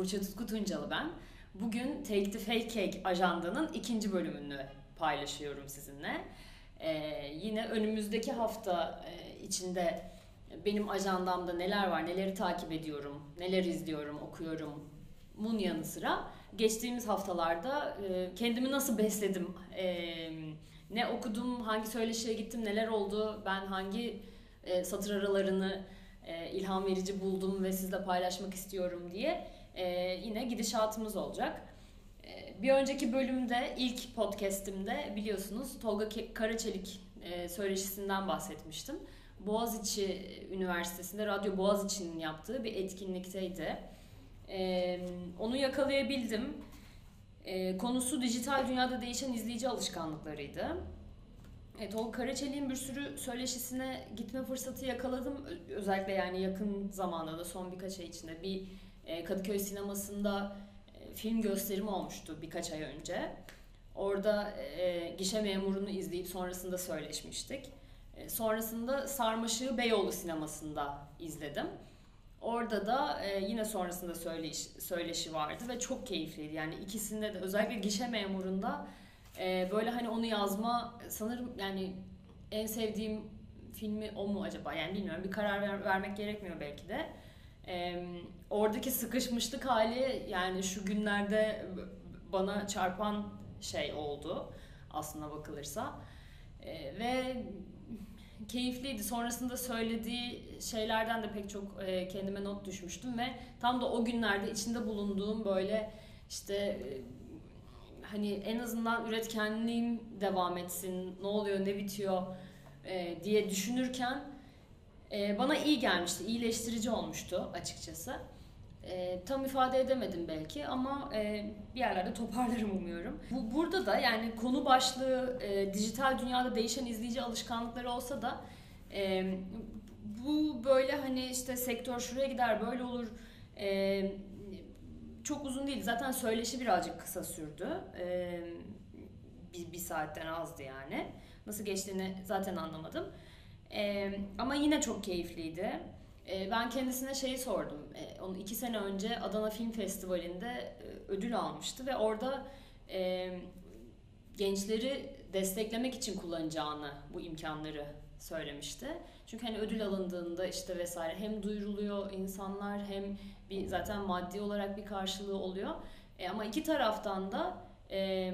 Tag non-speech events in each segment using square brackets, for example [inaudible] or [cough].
Burça Tutku Tuncalı ben. Bugün Take the Fake Cake ajandanın ikinci bölümünü paylaşıyorum sizinle. Ee, yine önümüzdeki hafta e, içinde benim ajandamda neler var, neleri takip ediyorum, neler izliyorum, okuyorum. Bunun yanı sıra geçtiğimiz haftalarda e, kendimi nasıl besledim, e, ne okudum, hangi söyleşiye gittim, neler oldu, ben hangi satır aralarını ilham verici buldum ve sizle paylaşmak istiyorum diye e, yine gidişatımız olacak. E, bir önceki bölümde ilk podcast'imde biliyorsunuz Tolga Karaçelik e, söyleşisinden bahsetmiştim. Boğaziçi Üniversitesi'nde Radyo Boğaziçi'nin yaptığı bir etkinlikteydi. E, onu yakalayabildim. E, konusu dijital dünyada değişen izleyici alışkanlıklarıydı. Evet, Tolga Karaçelik'in bir sürü söyleşisine gitme fırsatı yakaladım. Özellikle yani yakın zamanda da son birkaç ay içinde bir Kadıköy sinemasında e, film gösterimi olmuştu birkaç ay önce. Orada e, gişe memurunu izleyip sonrasında söyleşmiştik. sonrasında Sarmaşığı Beyoğlu sinemasında izledim. Orada da yine sonrasında söyleş, söyleşi vardı ve çok keyifliydi. Yani ikisinde de özellikle gişe memurunda ee, böyle hani onu yazma sanırım yani en sevdiğim filmi o mu acaba? Yani bilmiyorum bir karar ver, vermek gerekmiyor belki de. Ee, oradaki sıkışmışlık hali yani şu günlerde bana çarpan şey oldu aslına bakılırsa. Ee, ve keyifliydi. Sonrasında söylediği şeylerden de pek çok e, kendime not düşmüştüm ve tam da o günlerde içinde bulunduğum böyle işte e, hani en azından üretkenliğim devam etsin, ne oluyor, ne bitiyor e, diye düşünürken e, bana iyi gelmişti, iyileştirici olmuştu açıkçası. E, tam ifade edemedim belki ama e, bir yerlerde toparlarım umuyorum. Bu burada da yani konu başlığı e, dijital dünyada değişen izleyici alışkanlıkları olsa da e, bu böyle hani işte sektör şuraya gider böyle olur e, çok uzun değil. Zaten söyleşi birazcık kısa sürdü. Ee, bir, bir saatten azdı yani. Nasıl geçtiğini zaten anlamadım. Ee, ama yine çok keyifliydi. Ee, ben kendisine şeyi sordum. Ee, onu iki sene önce Adana Film Festivali'nde e, ödül almıştı ve orada e, gençleri desteklemek için kullanacağını bu imkanları söylemişti. Çünkü hani ödül alındığında işte vesaire hem duyuruluyor insanlar hem bir zaten maddi olarak bir karşılığı oluyor. E, ama iki taraftan da e,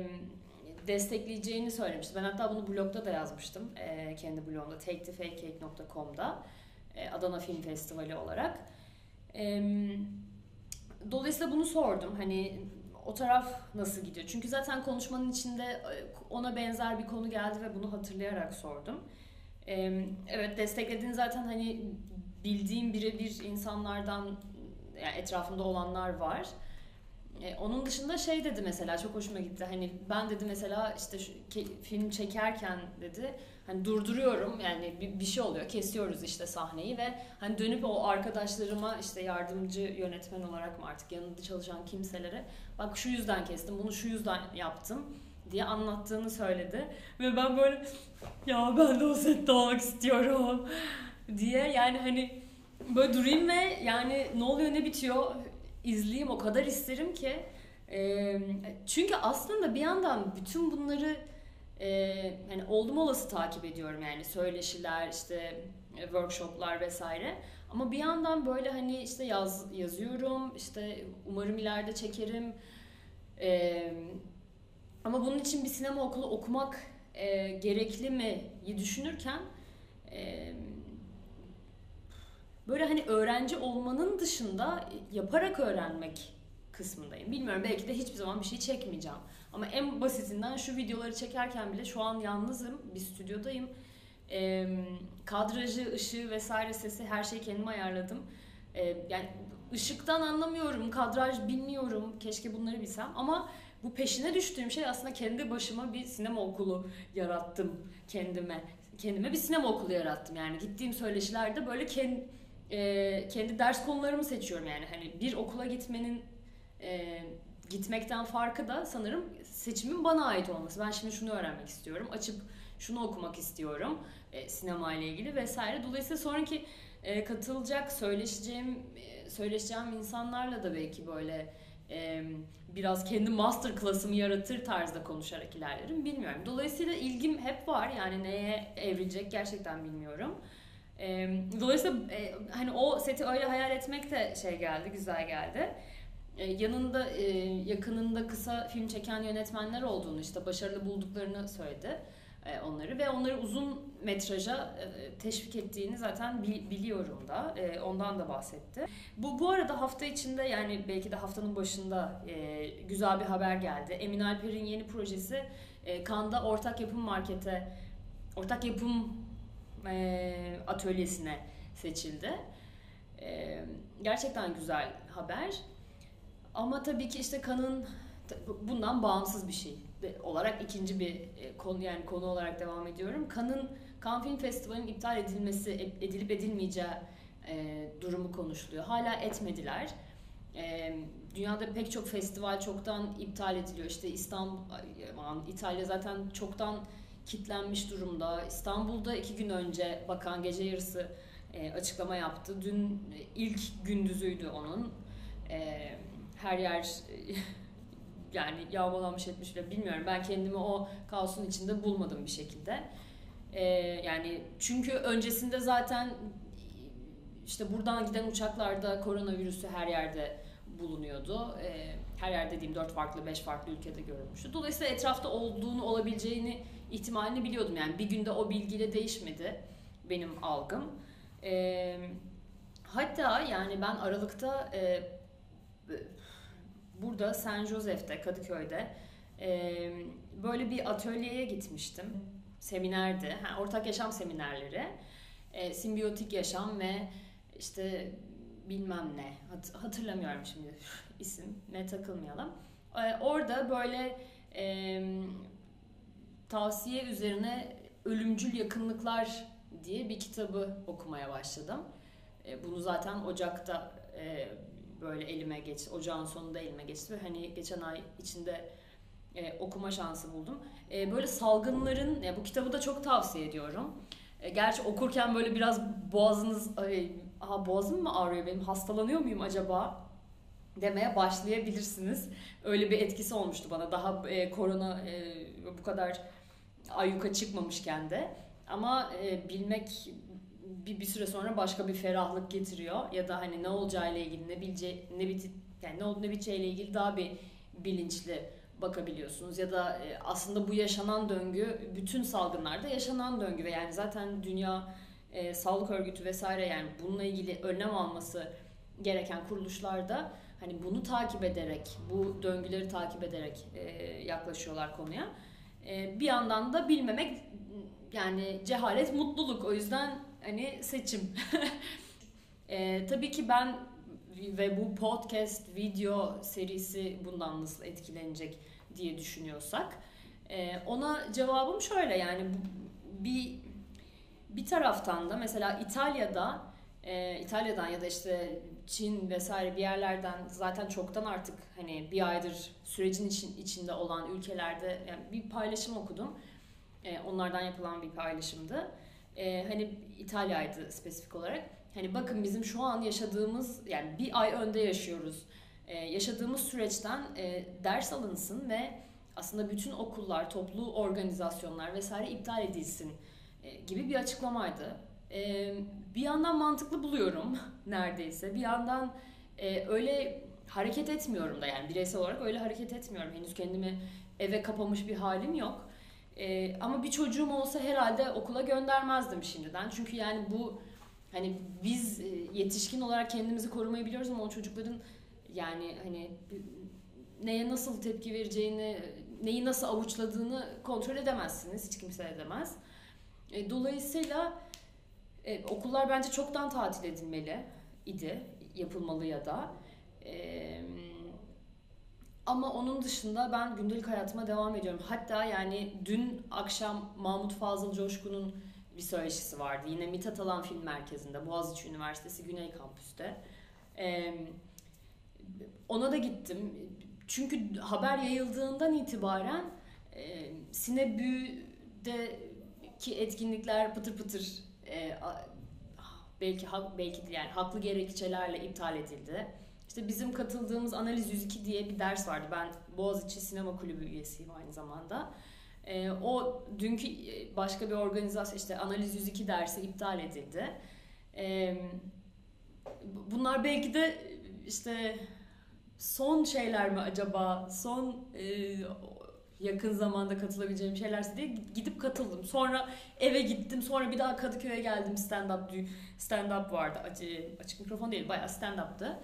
destekleyeceğini söylemişti. Ben hatta bunu blogda da yazmıştım. E, kendi blogumda takethefakecake.com'da e, Adana Film Festivali olarak. E, dolayısıyla bunu sordum. Hani o taraf nasıl gidiyor? Çünkü zaten konuşmanın içinde e, ona benzer bir konu geldi ve bunu hatırlayarak sordum. Evet desteklediğin zaten hani bildiğim birebir insanlardan yani etrafımda olanlar var. E, onun dışında şey dedi mesela çok hoşuma gitti. Hani ben dedi mesela işte şu, ke, film çekerken dedi hani durduruyorum yani bir, bir şey oluyor kesiyoruz işte sahneyi ve hani dönüp o arkadaşlarıma işte yardımcı yönetmen olarak mı artık yanında çalışan kimselere bak şu yüzden kestim bunu şu yüzden yaptım diye anlattığını söyledi. Ve ben böyle ya ben de o sette olmak istiyorum diye yani hani böyle durayım ve yani ne oluyor ne bitiyor izleyeyim o kadar isterim ki. E, çünkü aslında bir yandan bütün bunları e, hani oldum olası takip ediyorum yani söyleşiler işte workshoplar vesaire. Ama bir yandan böyle hani işte yaz yazıyorum işte umarım ileride çekerim. E, ama bunun için bir sinema okulu okumak e, gerekli mi düşünürken e, böyle hani öğrenci olmanın dışında yaparak öğrenmek kısmındayım. Bilmiyorum belki de hiçbir zaman bir şey çekmeyeceğim. Ama en basitinden şu videoları çekerken bile şu an yalnızım. Bir stüdyodayım. E, kadrajı, ışığı vesaire sesi her şeyi kendim ayarladım. E, yani ışıktan anlamıyorum, kadraj bilmiyorum. Keşke bunları bilsem ama bu peşine düştüğüm şey aslında kendi başıma bir sinema okulu yarattım kendime. Kendime bir sinema okulu yarattım yani. Gittiğim söyleşilerde böyle kendi, e, kendi ders konularımı seçiyorum yani. Hani bir okula gitmenin e, gitmekten farkı da sanırım seçimin bana ait olması. Ben şimdi şunu öğrenmek istiyorum. Açıp şunu okumak istiyorum. E, sinema ile ilgili vesaire. Dolayısıyla sonraki e, katılacak, söyleşeceğim e, söyleşeceğim insanlarla da belki böyle e, biraz kendi master class'ımı yaratır tarzda konuşarak ilerlerim bilmiyorum. Dolayısıyla ilgim hep var yani neye evrilecek gerçekten bilmiyorum. E, dolayısıyla e, hani o seti öyle hayal etmek de şey geldi, güzel geldi. E, yanında e, yakınında kısa film çeken yönetmenler olduğunu işte başarılı bulduklarını söyledi e, onları ve onları uzun metraja e, teşvik ettiğini zaten biliyorum da e, ondan da bahsetti. Bu bu arada hafta içinde yani belki de haftanın başında güzel bir haber geldi. Emin Alper'in yeni projesi Kanda Ortak Yapım Market'e Ortak Yapım atölyesine seçildi. Gerçekten güzel haber. Ama tabii ki işte Kan'ın bundan bağımsız bir şey olarak ikinci bir e, konu yani konu olarak devam ediyorum. Kan'ın Kan Film Festivali'nin iptal edilmesi edilip edilmeyeceği e, durumu konuşuluyor. Hala etmediler. E, dünyada pek çok festival çoktan iptal ediliyor. İşte İstanbul, İtalya zaten çoktan kitlenmiş durumda. İstanbul'da iki gün önce bakan gece yarısı e, açıklama yaptı. Dün ilk gündüzüydü onun. E, her yer [laughs] yani yağmalanmış etmiş bile bilmiyorum. Ben kendimi o kaosun içinde bulmadım bir şekilde. Ee, yani çünkü öncesinde zaten işte buradan giden uçaklarda koronavirüsü her yerde bulunuyordu. Ee, her yer dediğim dört farklı, beş farklı ülkede görülmüştü. Dolayısıyla etrafta olduğunu, olabileceğini ihtimalini biliyordum. Yani bir günde o bilgiyle değişmedi benim algım. Ee, hatta yani ben Aralık'ta e, burada San Jose'de, Kadıköy'de e, böyle bir atölyeye gitmiştim. Seminerdi. Ha, ortak yaşam seminerleri. E, simbiyotik yaşam ve işte bilmem ne. Hat, hatırlamıyorum şimdi isim. Ne takılmayalım. E, orada böyle e, tavsiye üzerine ölümcül yakınlıklar diye bir kitabı okumaya başladım. E, bunu zaten Ocak'ta e, böyle elime geç, ocağın sonunda elime geçti ve hani geçen ay içinde e, okuma şansı buldum. E, böyle salgınların, ya bu kitabı da çok tavsiye ediyorum. E, gerçi okurken böyle biraz boğazınız, ay, aha boğazım mı ağrıyor benim, hastalanıyor muyum acaba demeye başlayabilirsiniz. Öyle bir etkisi olmuştu bana daha e, korona e, bu kadar ayyuka çıkmamışken de. Ama e, bilmek bir, bir süre sonra başka bir ferahlık getiriyor ya da hani ne olacağıyla ilgili ne bilece ne bit yani ne oldu ne biteceğiyle ilgili daha bir bilinçli bakabiliyorsunuz ya da e, aslında bu yaşanan döngü bütün salgınlarda yaşanan döngü ve yani zaten dünya e, sağlık örgütü vesaire yani bununla ilgili önlem alması gereken kuruluşlarda hani bunu takip ederek bu döngüleri takip ederek e, yaklaşıyorlar konuya. E, bir yandan da bilmemek yani cehalet mutluluk o yüzden hani seçim. [laughs] e, tabii ki ben ve bu podcast video serisi bundan nasıl etkilenecek diye düşünüyorsak e, ona cevabım şöyle yani bir bir taraftan da mesela İtalya'da e, İtalya'dan ya da işte Çin vesaire bir yerlerden zaten çoktan artık hani bir aydır sürecin için, içinde olan ülkelerde yani bir paylaşım okudum. E, onlardan yapılan bir paylaşımdı e, hani İtalya'ydı spesifik olarak. Hani bakın bizim şu an yaşadığımız yani bir ay önde yaşıyoruz. E, yaşadığımız süreçten e, ders alınsın ve aslında bütün okullar, toplu organizasyonlar vesaire iptal edilsin e, gibi bir açıklamaydı. E, bir yandan mantıklı buluyorum [laughs] neredeyse. Bir yandan e, öyle hareket etmiyorum da yani bireysel olarak öyle hareket etmiyorum. Henüz kendimi eve kapamış bir halim yok. E, ama bir çocuğum olsa herhalde okula göndermezdim şimdiden. Çünkü yani bu hani biz e, yetişkin olarak kendimizi korumayı biliyoruz ama o çocukların yani hani neye nasıl tepki vereceğini, neyi nasıl avuçladığını kontrol edemezsiniz. Hiç kimse edemez. E, dolayısıyla e, okullar bence çoktan tatil edilmeli idi, yapılmalı ya da. E, ama onun dışında ben gündelik hayatıma devam ediyorum. Hatta yani dün akşam Mahmut Fazıl Coşkun'un bir söyleşisi vardı. Yine Mithat Alan Film Merkezi'nde, Boğaziçi Üniversitesi Güney Kampüs'te. Ee, ona da gittim. Çünkü haber yayıldığından itibaren e, Sinebü'deki etkinlikler pıtır pıtır e, belki hak, belki yani haklı gerekçelerle iptal edildi. İşte bizim katıldığımız Analiz 102 diye bir ders vardı. Ben Boğaziçi Sinema Kulübü üyesiyim aynı zamanda. E, o dünkü e, başka bir organizasyon işte Analiz 102 dersi iptal edildi. E, bunlar belki de işte son şeyler mi acaba? Son e, yakın zamanda katılabileceğim şeylerse diye gidip katıldım. Sonra eve gittim. Sonra bir daha Kadıköy'e geldim stand up stand up vardı. Açık, mikrofon değil, bayağı stand up'tı.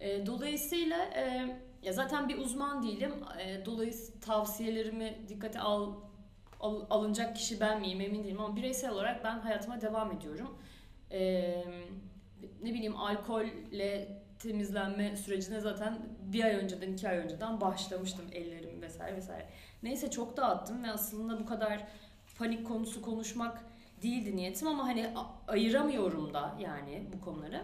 E, dolayısıyla e, ya zaten bir uzman değilim. E, dolayısıyla tavsiyelerimi dikkate al, al alınacak kişi ben miyim emin değilim ama bireysel olarak ben hayatıma devam ediyorum. E, ne bileyim alkolle temizlenme sürecine zaten bir ay önceden iki ay önceden başlamıştım ellerim vesaire vesaire. Neyse çok dağıttım ve aslında bu kadar panik konusu konuşmak değildi niyetim ama hani ayıramıyorum da yani bu konuları.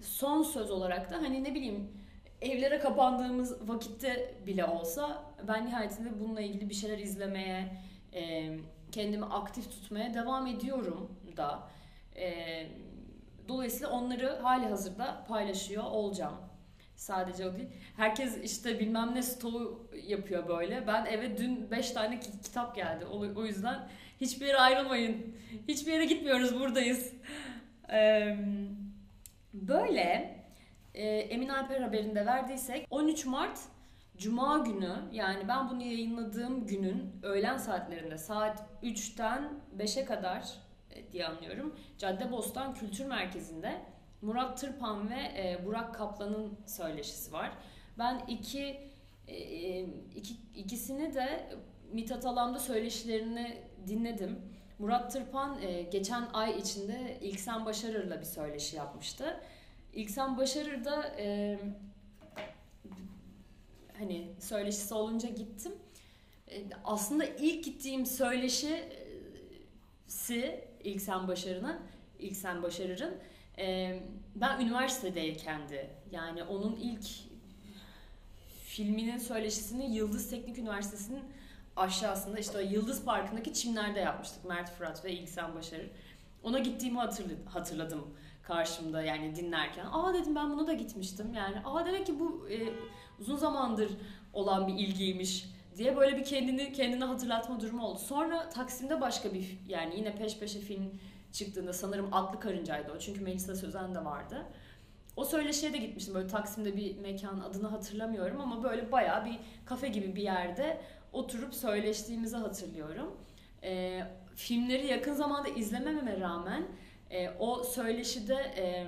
Son söz olarak da hani ne bileyim evlere kapandığımız vakitte bile olsa ben nihayetinde bununla ilgili bir şeyler izlemeye, kendimi aktif tutmaya devam ediyorum da. Dolayısıyla onları hali hazırda paylaşıyor olacağım. Sadece o değil. Herkes işte bilmem ne stoğu yapıyor böyle. Ben eve dün 5 tane kitap geldi. O, o yüzden hiçbir yere ayrılmayın. Hiçbir yere gitmiyoruz buradayız. Ee, böyle e, Emin Alper haberinde verdiysek 13 Mart Cuma günü yani ben bunu yayınladığım günün öğlen saatlerinde saat 3'ten 5'e kadar e, diye anlıyorum. Caddebostan Kültür Merkezi'nde Murat Tırpan ve e, Burak Kaplan'ın söyleşisi var. Ben iki, e, iki ikisini de Mithat Alam'da söyleşilerini dinledim. Murat Tırpan geçen ay içinde İlksen Başarır'la bir söyleşi yapmıştı. İlksen Başarır da hani söyleşisi olunca gittim. Aslında ilk gittiğim söyleşisi İlksen Başarı'nın, İlksen Başarır'ın e, ben üniversitedeyken de yani onun ilk filminin söyleşisini Yıldız Teknik Üniversitesi'nin aşağısında işte o Yıldız Parkı'ndaki çimlerde yapmıştık Mert Fırat ve İlksen Başarır. Ona gittiğimi hatırladım karşımda yani dinlerken. Aa dedim ben buna da gitmiştim yani. Aa demek ki bu e, uzun zamandır olan bir ilgiymiş diye böyle bir kendini kendine hatırlatma durumu oldu. Sonra Taksim'de başka bir yani yine peş peşe film çıktığında sanırım Atlı Karınca'ydı o. Çünkü Melisa Sözen de vardı. O söyleşiye de gitmiştim. Böyle Taksim'de bir mekan adını hatırlamıyorum ama böyle bayağı bir kafe gibi bir yerde oturup söyleştiğimizi hatırlıyorum. E, filmleri yakın zamanda izlemememe rağmen e, o söyleşide e,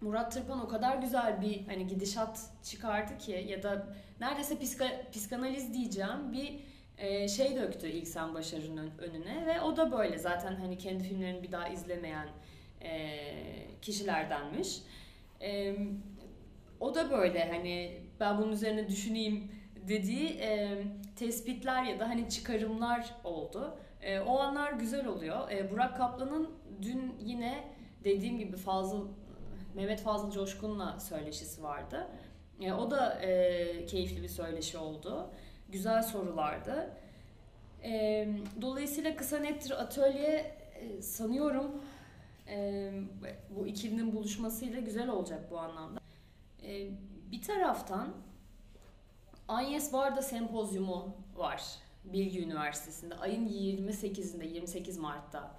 Murat Tırpan o kadar güzel bir hani gidişat çıkardı ki ya da neredeyse psika, psikanaliz diyeceğim bir şey döktü İlksen Başarı'nın önüne ve o da böyle zaten hani kendi filmlerini bir daha izlemeyen e, kişilerdenmiş. E, o da böyle hani ben bunun üzerine düşüneyim dediği e, tespitler ya da hani çıkarımlar oldu. E, o anlar güzel oluyor. E, Burak Kaplan'ın dün yine dediğim gibi Fazıl Mehmet Fazıl Coşkun'la söyleşisi vardı. E, o da e, keyifli bir söyleşi oldu. Güzel sorulardı. E, dolayısıyla Kısa Nettir Atölye e, sanıyorum e, bu ikilinin buluşmasıyla güzel olacak bu anlamda. E, bir taraftan Agnes Varda sempozyumu var Bilgi Üniversitesi'nde ayın 28'inde 28 Mart'ta.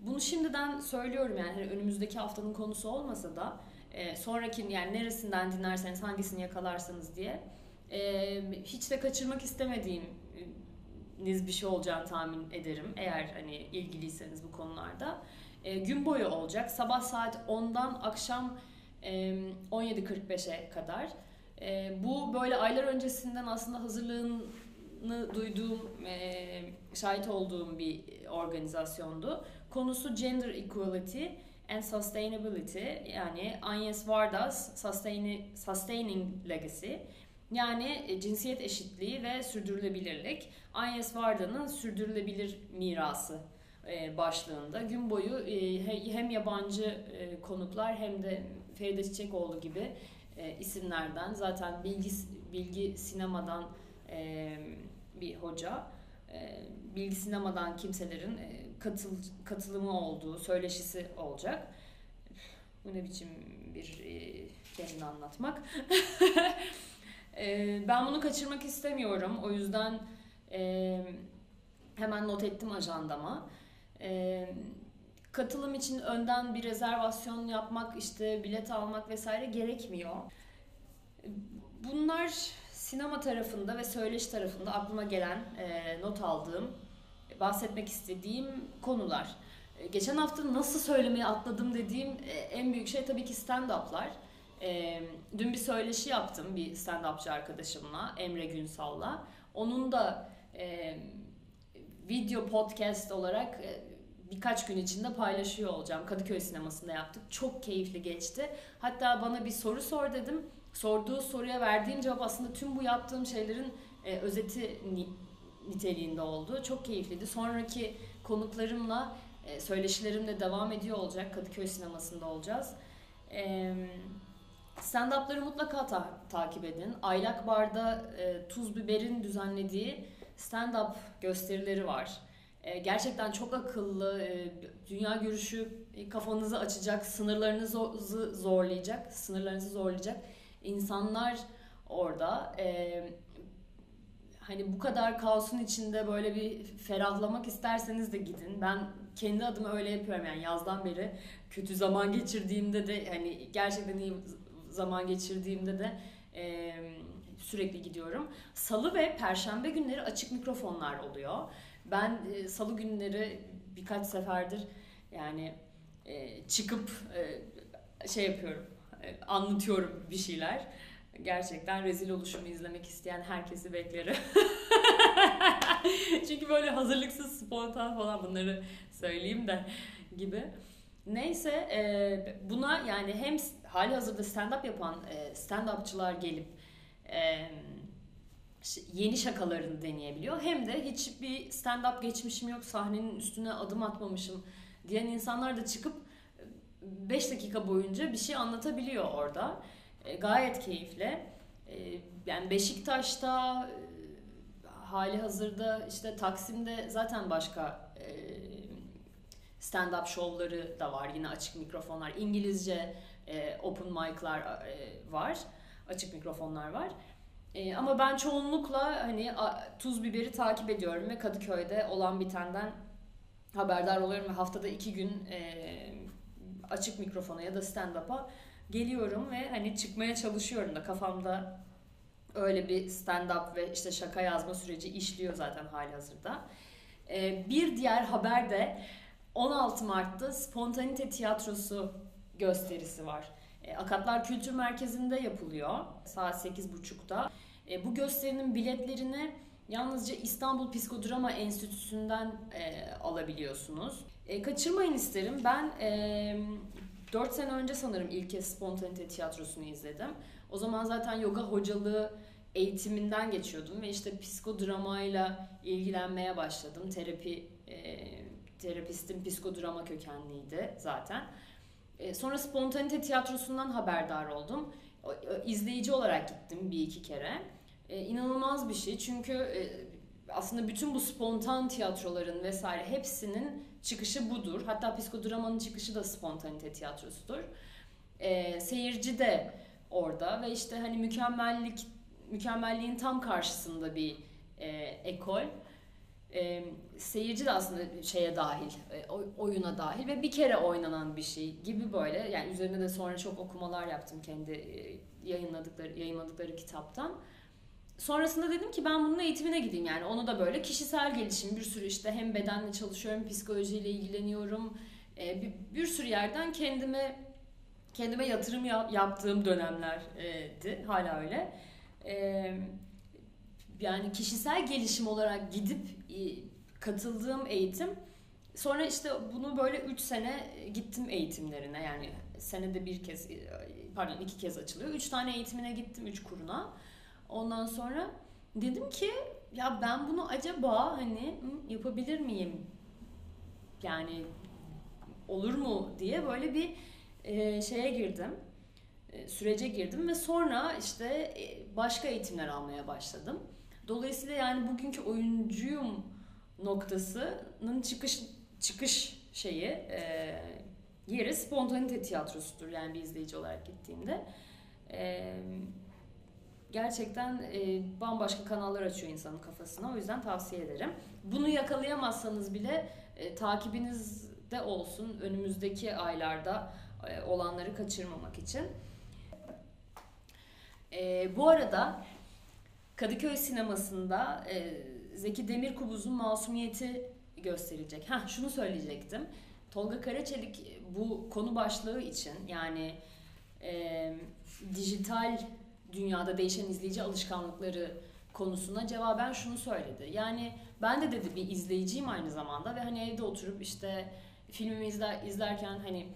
Bunu şimdiden söylüyorum yani hani önümüzdeki haftanın konusu olmasa da e, sonraki yani neresinden dinlerseniz hangisini yakalarsanız diye e, hiç de kaçırmak istemediğiniz bir şey olacağını tahmin ederim eğer hani ilgiliyseniz bu konularda. E, gün boyu olacak. Sabah saat 10'dan akşam e, 17.45'e kadar. E, bu böyle aylar öncesinden aslında hazırlığını duyduğum, e, şahit olduğum bir organizasyondu. Konusu gender equality and Sustainability yani Agnes Varda's Sustaining Legacy yani e, cinsiyet eşitliği ve sürdürülebilirlik. Agnes Varda'nın sürdürülebilir mirası e, başlığında gün boyu e, hem yabancı konuklar hem de Feride Çiçekoğlu gibi isimlerden zaten bilgi bilgi sinemadan bir hoca bilgi sinemadan kimselerin katıl, katılımı olduğu söyleşisi olacak. Bu ne biçim bir kendini anlatmak. [laughs] e, ben bunu kaçırmak istemiyorum. O yüzden e, hemen not ettim ajandama. E, katılım için önden bir rezervasyon yapmak, işte bilet almak vesaire gerekmiyor. Bunlar sinema tarafında ve söyleşi tarafında aklıma gelen, e, not aldığım, bahsetmek istediğim konular. E, geçen hafta nasıl söylemeyi atladım dediğim e, en büyük şey tabii ki stand-up'lar. E, dün bir söyleşi yaptım bir stand-upçı arkadaşımla, Emre Günsal'la. Onun da e, video podcast olarak e, birkaç gün içinde paylaşıyor olacağım. Kadıköy sinemasında yaptık. Çok keyifli geçti. Hatta bana bir soru sor dedim. Sorduğu soruya verdiğim cevap aslında tüm bu yaptığım şeylerin e, özeti ni, niteliğinde oldu. Çok keyifliydi. Sonraki konuklarımla e, söyleşilerim devam ediyor olacak. Kadıköy sinemasında olacağız. E, Stand-up'ları mutlaka ta- takip edin. Aylak Bar'da e, Tuz Biber'in düzenlediği stand-up gösterileri var. E, gerçekten çok akıllı, e, dünya görüşü kafanızı açacak, sınırlarınızı zorlayacak, sınırlarınızı zorlayacak insanlar orada. E, hani bu kadar kaosun içinde böyle bir ferahlamak isterseniz de gidin. Ben kendi adıma öyle yapıyorum yani yazdan beri kötü zaman geçirdiğimde de hani gerçekten iyi zaman geçirdiğimde de e, sürekli gidiyorum. Salı ve perşembe günleri açık mikrofonlar oluyor. Ben e, salı günleri birkaç seferdir yani e, çıkıp e, şey yapıyorum, e, anlatıyorum bir şeyler. Gerçekten rezil oluşumu izlemek isteyen herkesi beklerim. [laughs] Çünkü böyle hazırlıksız, spontan falan bunları söyleyeyim de gibi. Neyse e, buna yani hem hali hazırda stand-up yapan e, stand-upçılar gelip e, yeni şakalarını deneyebiliyor. Hem de hiçbir stand-up geçmişim yok, sahnenin üstüne adım atmamışım diyen insanlar da çıkıp 5 dakika boyunca bir şey anlatabiliyor orada. E, gayet keyifli. E, yani Beşiktaş'ta e, hali hazırda işte Taksim'de zaten başka e, stand-up şovları da var. Yine açık mikrofonlar. İngilizce e, open mic'lar e, var. Açık mikrofonlar var. E, ama ben çoğunlukla hani a, tuz biberi takip ediyorum ve Kadıköy'de olan bitenden haberdar oluyorum ve haftada iki gün e, açık mikrofona ya da stand-up'a geliyorum ve hani çıkmaya çalışıyorum da kafamda öyle bir stand-up ve işte şaka yazma süreci işliyor zaten hali hazırda. E, bir diğer haber de 16 Mart'ta Spontanite Tiyatrosu gösterisi var. E, Akatlar Kültür Merkezi'nde yapılıyor saat 8.30'da. E, bu gösterinin biletlerini yalnızca İstanbul Psikodrama Enstitüsü'nden e, alabiliyorsunuz. Kaçırmayın isterim. Ben e, 4 sene önce sanırım ilk kez Spontanite Tiyatrosu'nu izledim. O zaman zaten yoga hocalığı eğitiminden geçiyordum ve işte psikodramayla ilgilenmeye başladım. Terapi terapistim psikodrama kökenliydi zaten. E, sonra Spontanite Tiyatrosu'ndan haberdar oldum. İzleyici olarak gittim bir iki kere. E, inanılmaz bir şey çünkü e, aslında bütün bu spontan tiyatroların vesaire hepsinin çıkışı budur. Hatta psikodramanın çıkışı da spontanite tiyatrosudur. E, seyirci de orada ve işte hani mükemmellik mükemmelliğin tam karşısında bir e, ekol. E, seyirci de aslında şeye dahil, e, oyuna dahil ve bir kere oynanan bir şey gibi böyle. Yani üzerine de sonra çok okumalar yaptım kendi e, yayınladıkları yayınladıkları kitaptan. Sonrasında dedim ki ben bunun eğitimine gideyim yani onu da böyle kişisel gelişim bir sürü işte hem bedenle çalışıyorum, psikolojiyle ilgileniyorum. E, bir, sürü yerden kendime kendime yatırım yaptığım dönemlerdi hala öyle. Yani kişisel gelişim olarak gidip katıldığım eğitim sonra işte bunu böyle 3 sene gittim eğitimlerine yani senede bir kez pardon iki kez açılıyor. 3 tane eğitimine gittim 3 kuruna. Ondan sonra dedim ki ya ben bunu acaba hani yapabilir miyim? Yani olur mu diye böyle bir e, şeye girdim. E, sürece girdim ve sonra işte e, başka eğitimler almaya başladım. Dolayısıyla yani bugünkü oyuncuyum noktasının çıkış çıkış şeyi e, yeri spontanite tiyatrosudur yani bir izleyici olarak gittiğinde. E, gerçekten e, bambaşka kanallar açıyor insanın kafasına. O yüzden tavsiye ederim. Bunu yakalayamazsanız bile e, takibinizde olsun önümüzdeki aylarda e, olanları kaçırmamak için. E, bu arada Kadıköy sinemasında e, Zeki Demirkubuz'un Masumiyeti gösterilecek. Ha şunu söyleyecektim. Tolga Karaçelik bu konu başlığı için yani e, dijital dünyada değişen izleyici alışkanlıkları konusuna cevaben şunu söyledi. Yani ben de dedi bir izleyiciyim aynı zamanda ve hani evde oturup işte filmimi izler, izlerken hani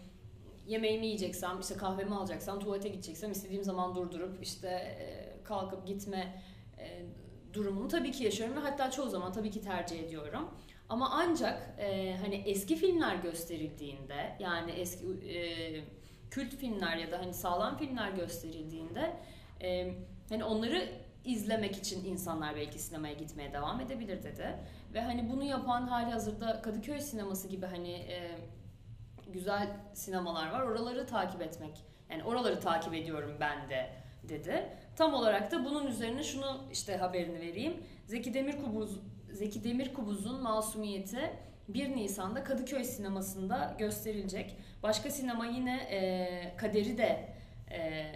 yemeğimi yiyeceksem, işte kahvemi alacaksam, tuvalete gideceksem istediğim zaman durdurup işte kalkıp gitme durumunu tabii ki yaşıyorum ve hatta çoğu zaman tabii ki tercih ediyorum. Ama ancak e, hani eski filmler gösterildiğinde yani eski e, kült filmler ya da hani sağlam filmler gösterildiğinde e, hani onları izlemek için insanlar belki sinemaya gitmeye devam edebilir dedi. Ve hani bunu yapan hali hazırda Kadıköy sineması gibi hani e, güzel sinemalar var. Oraları takip etmek. Yani oraları takip ediyorum ben de dedi. Tam olarak da bunun üzerine şunu işte haberini vereyim. Zeki Demirkubuz Zeki Demirkubuz'un Masumiyeti 1 Nisan'da Kadıköy sinemasında gösterilecek. Başka sinema yine e, Kader'i de e,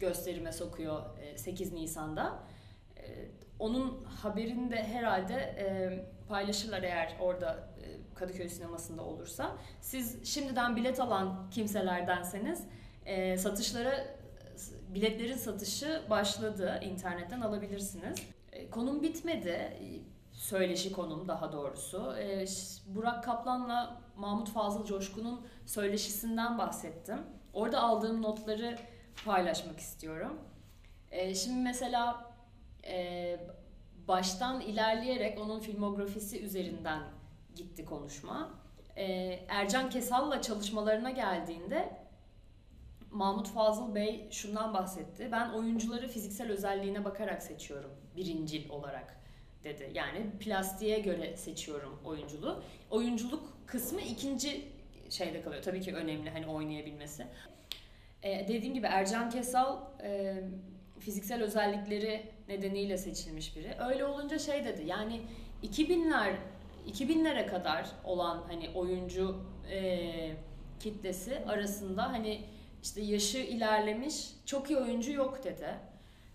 gösterime sokuyor 8 e, Nisan'da. E, onun haberini de herhalde e, paylaşırlar eğer orada Kadıköy sinemasında olursa. Siz şimdiden bilet alan kimselerdenseniz satışlara biletlerin satışı başladı. internetten alabilirsiniz. Konum bitmedi. Söyleşi konum daha doğrusu. Burak Kaplan'la Mahmut Fazıl Coşkun'un söyleşisinden bahsettim. Orada aldığım notları paylaşmak istiyorum. E, şimdi mesela e, baştan ilerleyerek onun filmografisi üzerinden gitti konuşma. E, Ercan Kesal'la çalışmalarına geldiğinde Mahmut Fazıl Bey şundan bahsetti. Ben oyuncuları fiziksel özelliğine bakarak seçiyorum birincil olarak dedi. Yani plastiğe göre seçiyorum oyunculuğu. Oyunculuk kısmı ikinci şeyde kalıyor. Tabii ki önemli hani oynayabilmesi. E, dediğim gibi Ercan Kesal e, fiziksel özellikleri nedeniyle seçilmiş biri. Öyle olunca şey dedi yani 2000'ler 2000'lere kadar olan hani oyuncu e, kitlesi arasında hani işte yaşı ilerlemiş çok iyi oyuncu yok dedi.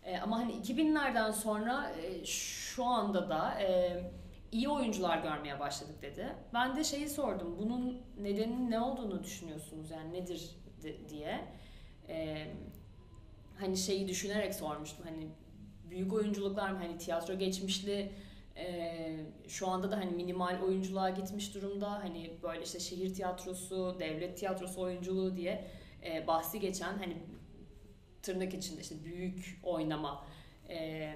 E, ama hani 2000'lerden sonra e, şu anda da e, iyi oyuncular görmeye başladık dedi. Ben de şeyi sordum. Bunun nedeninin ne olduğunu düşünüyorsunuz? Yani nedir de, diye e, hani şeyi düşünerek sormuştum hani büyük oyunculuklar mı hani tiyatro geçmişli e, şu anda da hani minimal oyunculuğa gitmiş durumda hani böyle işte şehir tiyatrosu devlet tiyatrosu oyunculuğu diye e, bahsi geçen hani tırnak içinde işte büyük oynama e,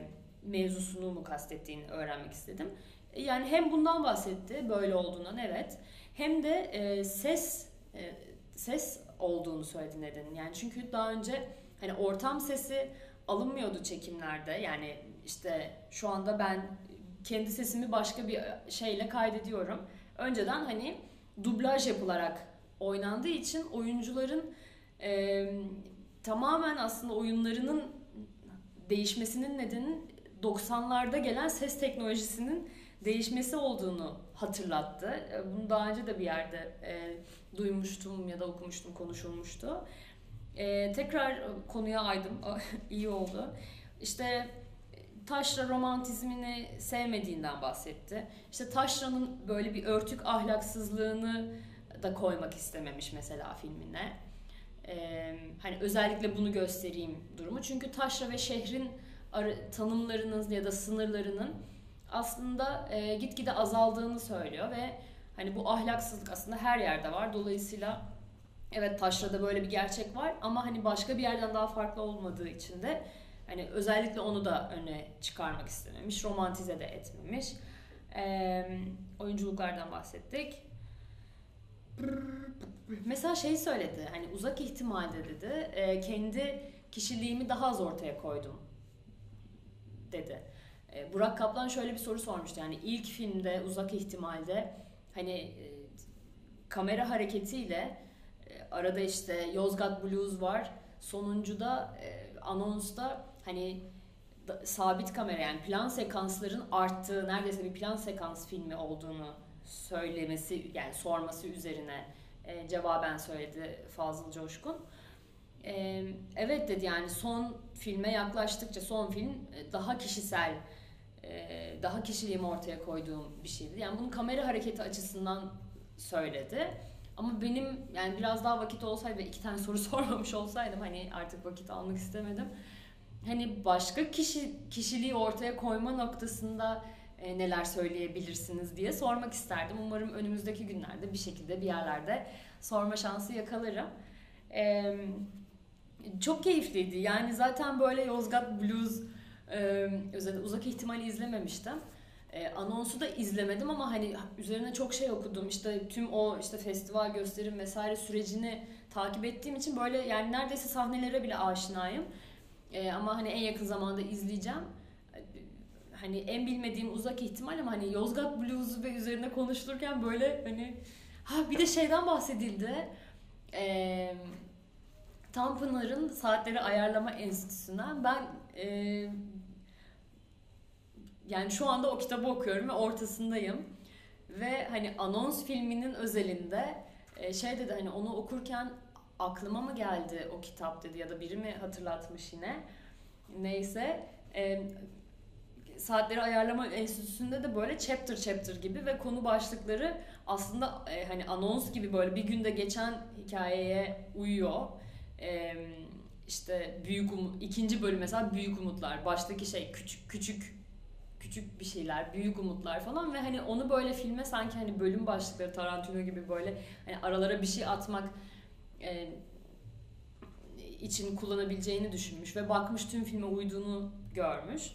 mevzusunu mu kastettiğini öğrenmek istedim. E, yani hem bundan bahsetti böyle olduğundan evet hem de e, ses e, ses olduğunu söyledi nedenin. Yani çünkü daha önce hani ortam sesi alınmıyordu çekimlerde. Yani işte şu anda ben kendi sesimi başka bir şeyle kaydediyorum. Önceden hani dublaj yapılarak oynandığı için oyuncuların e, tamamen aslında oyunlarının değişmesinin nedeni 90'larda gelen ses teknolojisinin değişmesi olduğunu hatırlattı. Bunu daha önce de bir yerde e, duymuştum ya da okumuştum, konuşulmuştu. E, tekrar konuya aydım, [laughs] iyi oldu. İşte taşra romantizmini sevmediğinden bahsetti. İşte taşranın böyle bir örtük ahlaksızlığını da koymak istememiş mesela filmine. Ee, hani özellikle bunu göstereyim durumu. Çünkü taşra ve şehrin tanımlarının ya da sınırlarının aslında e, gitgide azaldığını söylüyor ve hani bu ahlaksızlık aslında her yerde var. Dolayısıyla evet taşrada böyle bir gerçek var ama hani başka bir yerden daha farklı olmadığı için de hani özellikle onu da öne çıkarmak istememiş, romantize de etmemiş. E, oyunculuklardan bahsettik. Mesela şey söyledi, hani uzak ihtimalde dedi, e, kendi kişiliğimi daha az ortaya koydum dedi. E, Burak Kaplan şöyle bir soru sormuştu. Yani ilk filmde uzak ihtimalde hani e, kamera hareketiyle e, arada işte Yozgat Blues var. Sonuncuda e, anonsta hani da, sabit kamera yani plan sekansların arttığı neredeyse bir plan sekans filmi olduğunu söylemesi yani sorması üzerine e, cevaben söyledi Fazıl Coşkun. E, evet dedi yani son filme yaklaştıkça son film e, daha kişisel e, daha kişiliğimi ortaya koyduğum bir şeydi. Yani bunu kamera hareketi açısından söyledi. Ama benim yani biraz daha vakit olsaydı ve iki tane soru [laughs] sormamış olsaydım hani artık vakit almak istemedim. Hani başka kişi kişiliği ortaya koyma noktasında e, neler söyleyebilirsiniz diye sormak isterdim. Umarım önümüzdeki günlerde bir şekilde bir yerlerde sorma şansı yakalarım. E, çok keyifliydi. Yani zaten böyle Yozgat Blues e, özellikle uzak ihtimali izlememiştim. E, anonsu da izlemedim ama hani üzerine çok şey okudum. İşte tüm o işte festival gösterim vesaire sürecini takip ettiğim için böyle yani neredeyse sahnelere bile aşinayım. E, ama hani en yakın zamanda izleyeceğim. Hani en bilmediğim uzak ihtimal ama hani Yozgat Blues'u ve üzerine konuşulurken böyle hani ha bir de şeyden bahsedildi. Eee Tanpınar'ın Saatleri Ayarlama Enstitüsü'nden ben e, yani şu anda o kitabı okuyorum ve ortasındayım. Ve hani anons filminin özelinde e, şey dedi hani onu okurken aklıma mı geldi o kitap dedi ya da biri mi hatırlatmış yine. Neyse e, saatleri ayarlama enstitüsünde de böyle chapter chapter gibi ve konu başlıkları aslında e, hani anons gibi böyle bir günde geçen hikayeye uyuyor. E, işte büyük um ikinci bölüm mesela büyük umutlar. Baştaki şey küçük küçük küçük bir şeyler, büyük umutlar falan ve hani onu böyle filme sanki hani bölüm başlıkları Tarantino gibi böyle hani aralara bir şey atmak e, için kullanabileceğini düşünmüş ve bakmış tüm filme uyduğunu görmüş.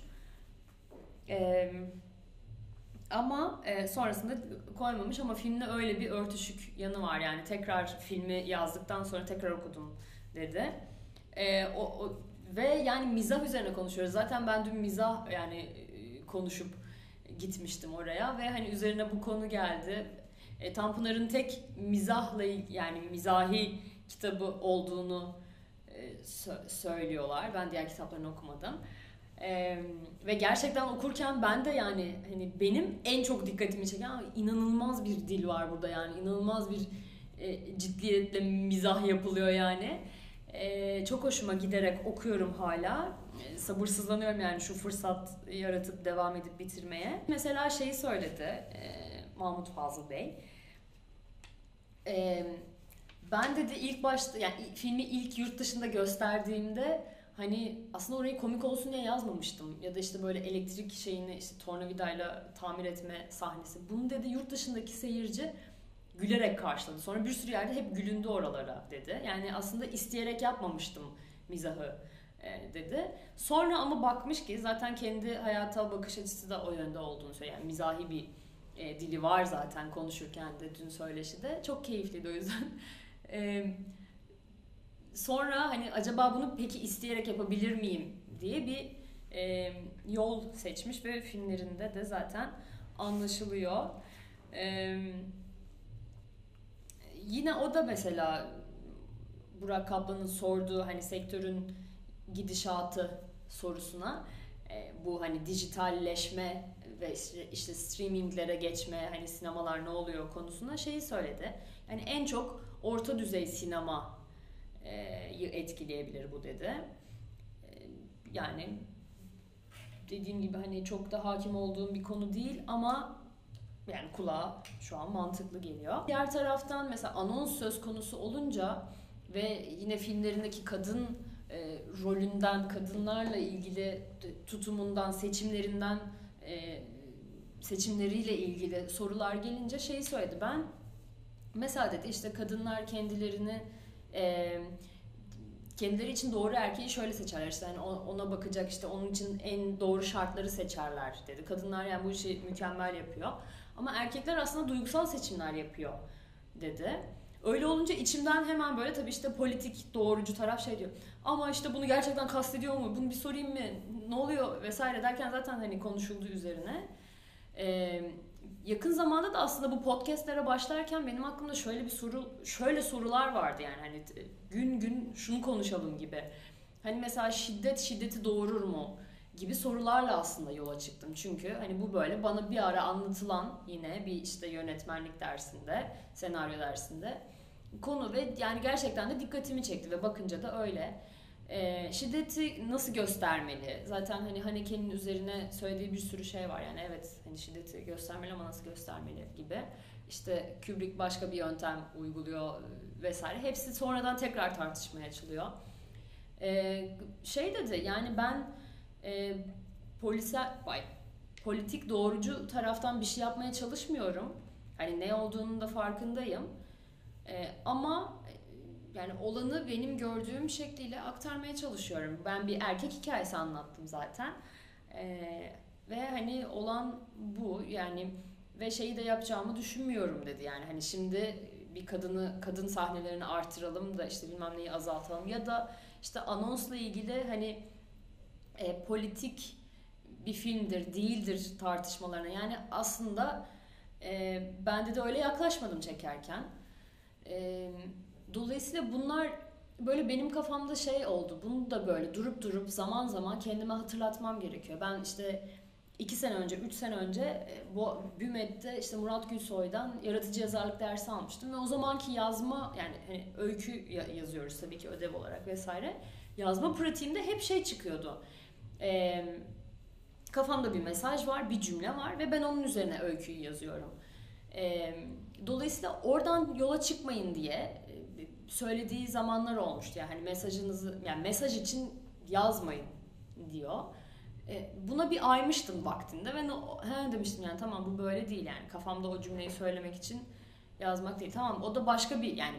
E, ama e, sonrasında koymamış ama filmde öyle bir örtüşük yanı var yani tekrar filmi yazdıktan sonra tekrar okudum dedi. E, o, o ve yani mizah üzerine konuşuyoruz. Zaten ben dün mizah yani konuşup gitmiştim oraya ve hani üzerine bu konu geldi. E, Tanpınar'ın tek mizahla yani mizahi kitabı olduğunu e, sö- söylüyorlar. Ben diğer kitaplarını okumadım. E, ve gerçekten okurken ben de yani hani benim en çok dikkatimi çeken inanılmaz bir dil var burada yani inanılmaz bir e, ciddiyetle mizah yapılıyor yani. E, çok hoşuma giderek okuyorum hala. E, sabırsızlanıyorum yani şu fırsat yaratıp devam edip bitirmeye. Mesela şeyi söyledi e, Mahmut Fazıl Bey. E, ben dedi ilk başta yani filmi ilk yurt dışında gösterdiğimde hani aslında orayı komik olsun diye yazmamıştım. Ya da işte böyle elektrik şeyini işte tornavidayla tamir etme sahnesi. Bunu dedi yurt dışındaki seyirci gülerek karşıladı. Sonra bir sürü yerde hep gülündü oralara dedi. Yani aslında isteyerek yapmamıştım mizahı e, dedi. Sonra ama bakmış ki zaten kendi hayata bakış açısı da o yönde olduğunu söylüyor. Yani mizahi bir e, dili var zaten konuşurken de dün söyleşide. Çok keyifliydi o yüzden. [laughs] e, sonra hani acaba bunu peki isteyerek yapabilir miyim diye bir e, yol seçmiş ve filmlerinde de zaten anlaşılıyor. Eee yine o da mesela Burak Kaplan'ın sorduğu hani sektörün gidişatı sorusuna e, bu hani dijitalleşme ve işte, streaminglere geçme hani sinemalar ne oluyor konusuna şeyi söyledi. Yani en çok orta düzey sinema e, etkileyebilir bu dedi. E, yani dediğim gibi hani çok da hakim olduğum bir konu değil ama yani kulağa şu an mantıklı geliyor. Diğer taraftan mesela anons söz konusu olunca ve yine filmlerindeki kadın e, rolünden, kadınlarla ilgili tutumundan, seçimlerinden e, seçimleriyle ilgili sorular gelince şeyi söyledi. Ben mesela dedi işte kadınlar kendilerini e, kendileri için doğru erkeği şöyle seçerler işte yani ona bakacak işte onun için en doğru şartları seçerler dedi. Kadınlar yani bu işi mükemmel yapıyor. Ama erkekler aslında duygusal seçimler yapıyor dedi. Öyle olunca içimden hemen böyle tabii işte politik doğrucu taraf şey diyor. Ama işte bunu gerçekten kastediyor mu? Bunu bir sorayım mı? Ne oluyor vesaire derken zaten hani konuşuldu üzerine. E, yakın zamanda da aslında bu podcastlere başlarken benim aklımda şöyle bir soru, şöyle sorular vardı yani hani gün gün şunu konuşalım gibi. Hani mesela şiddet şiddeti doğurur mu? gibi sorularla aslında yola çıktım. Çünkü hani bu böyle bana bir ara anlatılan yine bir işte yönetmenlik dersinde, senaryo dersinde konu ve yani gerçekten de dikkatimi çekti ve bakınca da öyle. Ee, şiddeti nasıl göstermeli? Zaten hani Haneke'nin üzerine söylediği bir sürü şey var. Yani evet hani şiddeti göstermeli ama nasıl göstermeli gibi. İşte Kubrick başka bir yöntem uyguluyor vesaire. Hepsi sonradan tekrar tartışmaya açılıyor. Ee, şey dedi yani ben e, polise, bay, politik doğrucu taraftan bir şey yapmaya çalışmıyorum. Hani ne olduğunun da farkındayım. E, ama yani olanı benim gördüğüm şekliyle aktarmaya çalışıyorum. Ben bir erkek hikayesi anlattım zaten. E, ve hani olan bu yani ve şeyi de yapacağımı düşünmüyorum dedi. Yani hani şimdi bir kadını kadın sahnelerini artıralım da işte bilmem neyi azaltalım ya da işte anonsla ilgili hani e, politik bir filmdir, değildir tartışmalarına. Yani aslında e, bende de öyle yaklaşmadım çekerken. E, dolayısıyla bunlar böyle benim kafamda şey oldu. Bunu da böyle durup durup zaman zaman kendime hatırlatmam gerekiyor. Ben işte iki sene önce, üç sene önce e, bu BÜMED'de işte Murat Gülsoy'dan yaratıcı yazarlık dersi almıştım ve o zamanki yazma yani hani öykü yazıyoruz tabii ki ödev olarak vesaire. Yazma pratiğimde hep şey çıkıyordu. E, kafamda bir mesaj var, bir cümle var ve ben onun üzerine öyküyü yazıyorum. E, dolayısıyla oradan yola çıkmayın diye söylediği zamanlar olmuştu. Yani hani mesajınızı, yani mesaj için yazmayın diyor. E, buna bir aymıştım vaktinde ve he demiştim yani tamam bu böyle değil yani kafamda o cümleyi söylemek için yazmak değil. Tamam o da başka bir yani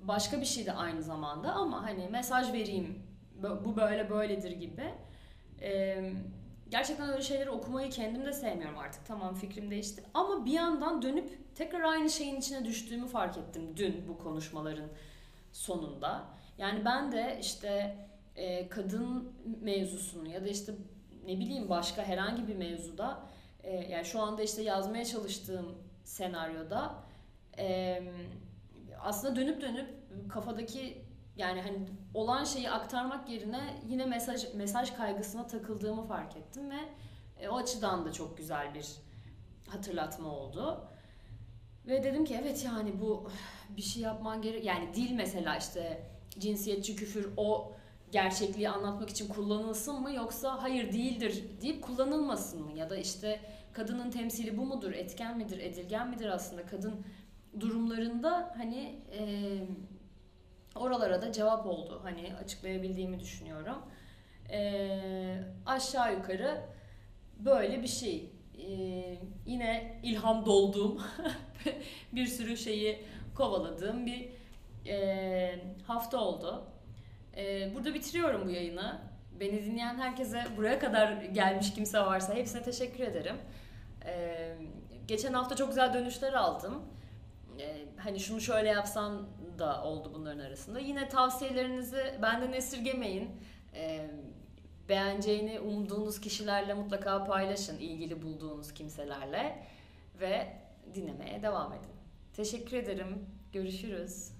başka bir şey de aynı zamanda ama hani mesaj vereyim bu böyle böyledir gibi ee, gerçekten öyle şeyleri okumayı kendim de sevmiyorum artık. Tamam fikrim değişti. Ama bir yandan dönüp tekrar aynı şeyin içine düştüğümü fark ettim dün bu konuşmaların sonunda. Yani ben de işte e, kadın mevzusunu ya da işte ne bileyim başka herhangi bir mevzuda e, yani şu anda işte yazmaya çalıştığım senaryoda e, aslında dönüp dönüp kafadaki yani hani olan şeyi aktarmak yerine yine mesaj mesaj kaygısına takıldığımı fark ettim ve e, o açıdan da çok güzel bir hatırlatma oldu. Ve dedim ki evet yani bu bir şey yapman gerek yani dil mesela işte cinsiyetçi küfür o gerçekliği anlatmak için kullanılsın mı yoksa hayır değildir deyip kullanılmasın mı ya da işte kadının temsili bu mudur etken midir edilgen midir aslında kadın durumlarında hani e, Oralara da cevap oldu. Hani açıklayabildiğimi düşünüyorum. Ee, aşağı yukarı böyle bir şey. Ee, yine ilham dolduğum [laughs] bir sürü şeyi kovaladığım bir e, hafta oldu. E, burada bitiriyorum bu yayını. Beni dinleyen herkese buraya kadar gelmiş kimse varsa hepsine teşekkür ederim. E, geçen hafta çok güzel dönüşler aldım. E, hani şunu şöyle yapsan da oldu bunların arasında. Yine tavsiyelerinizi benden esirgemeyin. E, beğeneceğini umduğunuz kişilerle mutlaka paylaşın ilgili bulduğunuz kimselerle ve dinlemeye devam edin. Teşekkür ederim. Görüşürüz.